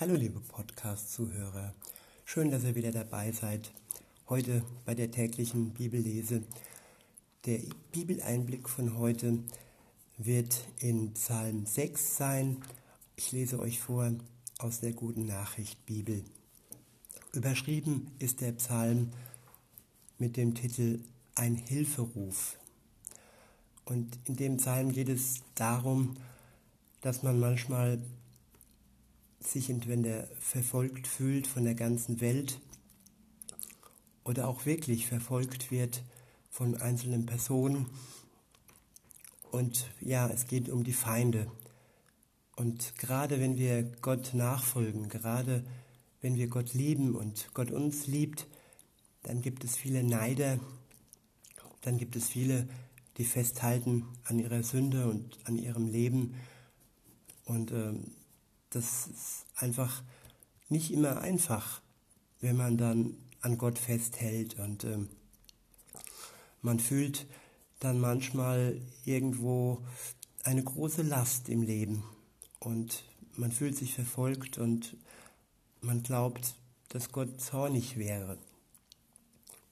Hallo liebe Podcast-Zuhörer, schön, dass ihr wieder dabei seid. Heute bei der täglichen Bibellese. Der Bibeleinblick von heute wird in Psalm 6 sein. Ich lese euch vor aus der guten Nachricht Bibel. Überschrieben ist der Psalm mit dem Titel Ein Hilferuf. Und in dem Psalm geht es darum, dass man manchmal sich entweder verfolgt fühlt von der ganzen Welt oder auch wirklich verfolgt wird von einzelnen Personen. Und ja, es geht um die Feinde. Und gerade wenn wir Gott nachfolgen, gerade wenn wir Gott lieben und Gott uns liebt, dann gibt es viele Neider, dann gibt es viele, die festhalten an ihrer Sünde und an ihrem Leben. Und ähm, das ist einfach nicht immer einfach, wenn man dann an Gott festhält und ähm, man fühlt dann manchmal irgendwo eine große Last im Leben und man fühlt sich verfolgt und man glaubt, dass Gott zornig wäre.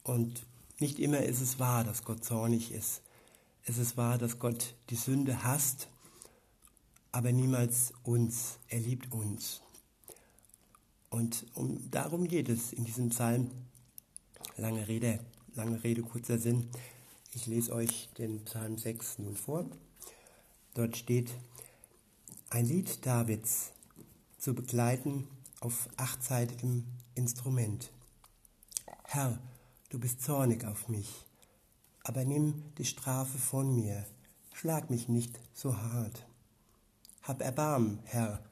Und nicht immer ist es wahr, dass Gott zornig ist. Es ist wahr, dass Gott die Sünde hasst aber niemals uns. Er liebt uns. Und um, darum geht es in diesem Psalm. Lange Rede, lange Rede, kurzer Sinn. Ich lese euch den Psalm 6 nun vor. Dort steht ein Lied Davids zu begleiten auf achtseitigem Instrument. Herr, du bist zornig auf mich, aber nimm die Strafe von mir, schlag mich nicht so hart. Hab Erbarm, Herr,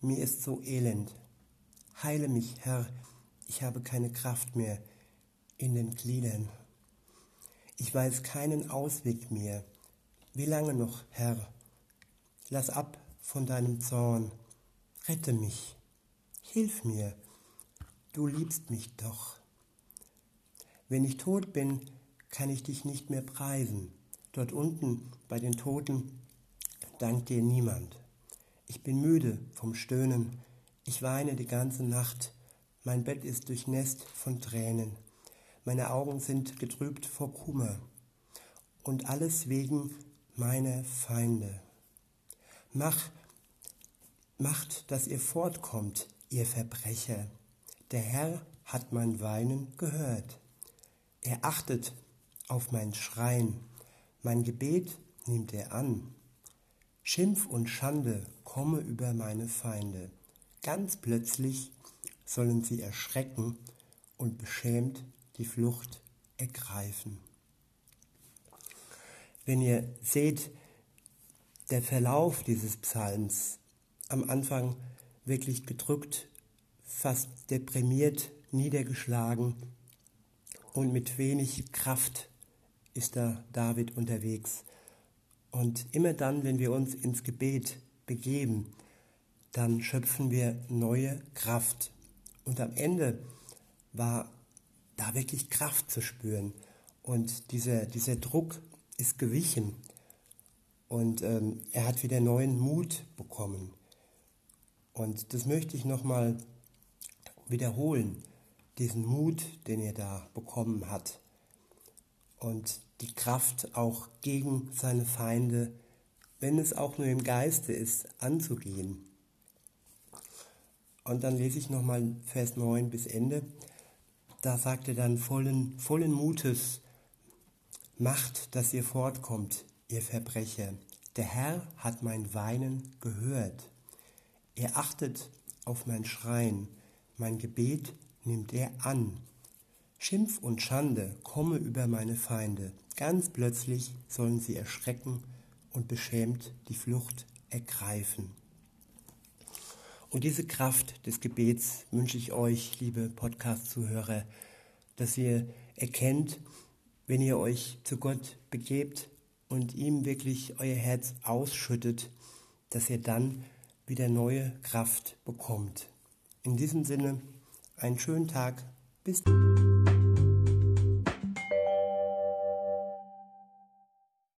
mir ist so elend. Heile mich, Herr, ich habe keine Kraft mehr in den Gliedern. Ich weiß keinen Ausweg mehr. Wie lange noch, Herr? Lass ab von deinem Zorn. Rette mich. Hilf mir. Du liebst mich doch. Wenn ich tot bin, kann ich dich nicht mehr preisen. Dort unten bei den Toten dankt dir niemand. Bin müde vom Stöhnen, ich weine die ganze Nacht, mein Bett ist durchnässt von Tränen, meine Augen sind getrübt vor Kummer, und alles wegen meiner Feinde. Mach, macht, dass ihr fortkommt, ihr Verbrecher. Der Herr hat mein Weinen gehört. Er achtet auf mein Schreien, mein Gebet nimmt er an. Schimpf und Schande komme über meine Feinde. Ganz plötzlich sollen sie erschrecken und beschämt die Flucht ergreifen. Wenn ihr seht, der Verlauf dieses Psalms am Anfang wirklich gedrückt, fast deprimiert, niedergeschlagen und mit wenig Kraft ist da David unterwegs. Und immer dann, wenn wir uns ins Gebet begeben, dann schöpfen wir neue Kraft. Und am Ende war da wirklich Kraft zu spüren. Und dieser, dieser Druck ist gewichen. Und ähm, er hat wieder neuen Mut bekommen. Und das möchte ich nochmal wiederholen, diesen Mut, den er da bekommen hat. Und die Kraft auch gegen seine Feinde, wenn es auch nur im Geiste ist, anzugehen. Und dann lese ich nochmal Vers 9 bis Ende. Da sagt er dann vollen, vollen Mutes, macht, dass ihr fortkommt, ihr Verbrecher. Der Herr hat mein Weinen gehört. Er achtet auf mein Schreien, mein Gebet nimmt er an. Schimpf und Schande komme über meine Feinde. Ganz plötzlich sollen sie erschrecken und beschämt die Flucht ergreifen. Und diese Kraft des Gebets wünsche ich euch, liebe Podcast-Zuhörer, dass ihr erkennt, wenn ihr euch zu Gott begebt und ihm wirklich euer Herz ausschüttet, dass ihr dann wieder neue Kraft bekommt. In diesem Sinne, einen schönen Tag. Bis.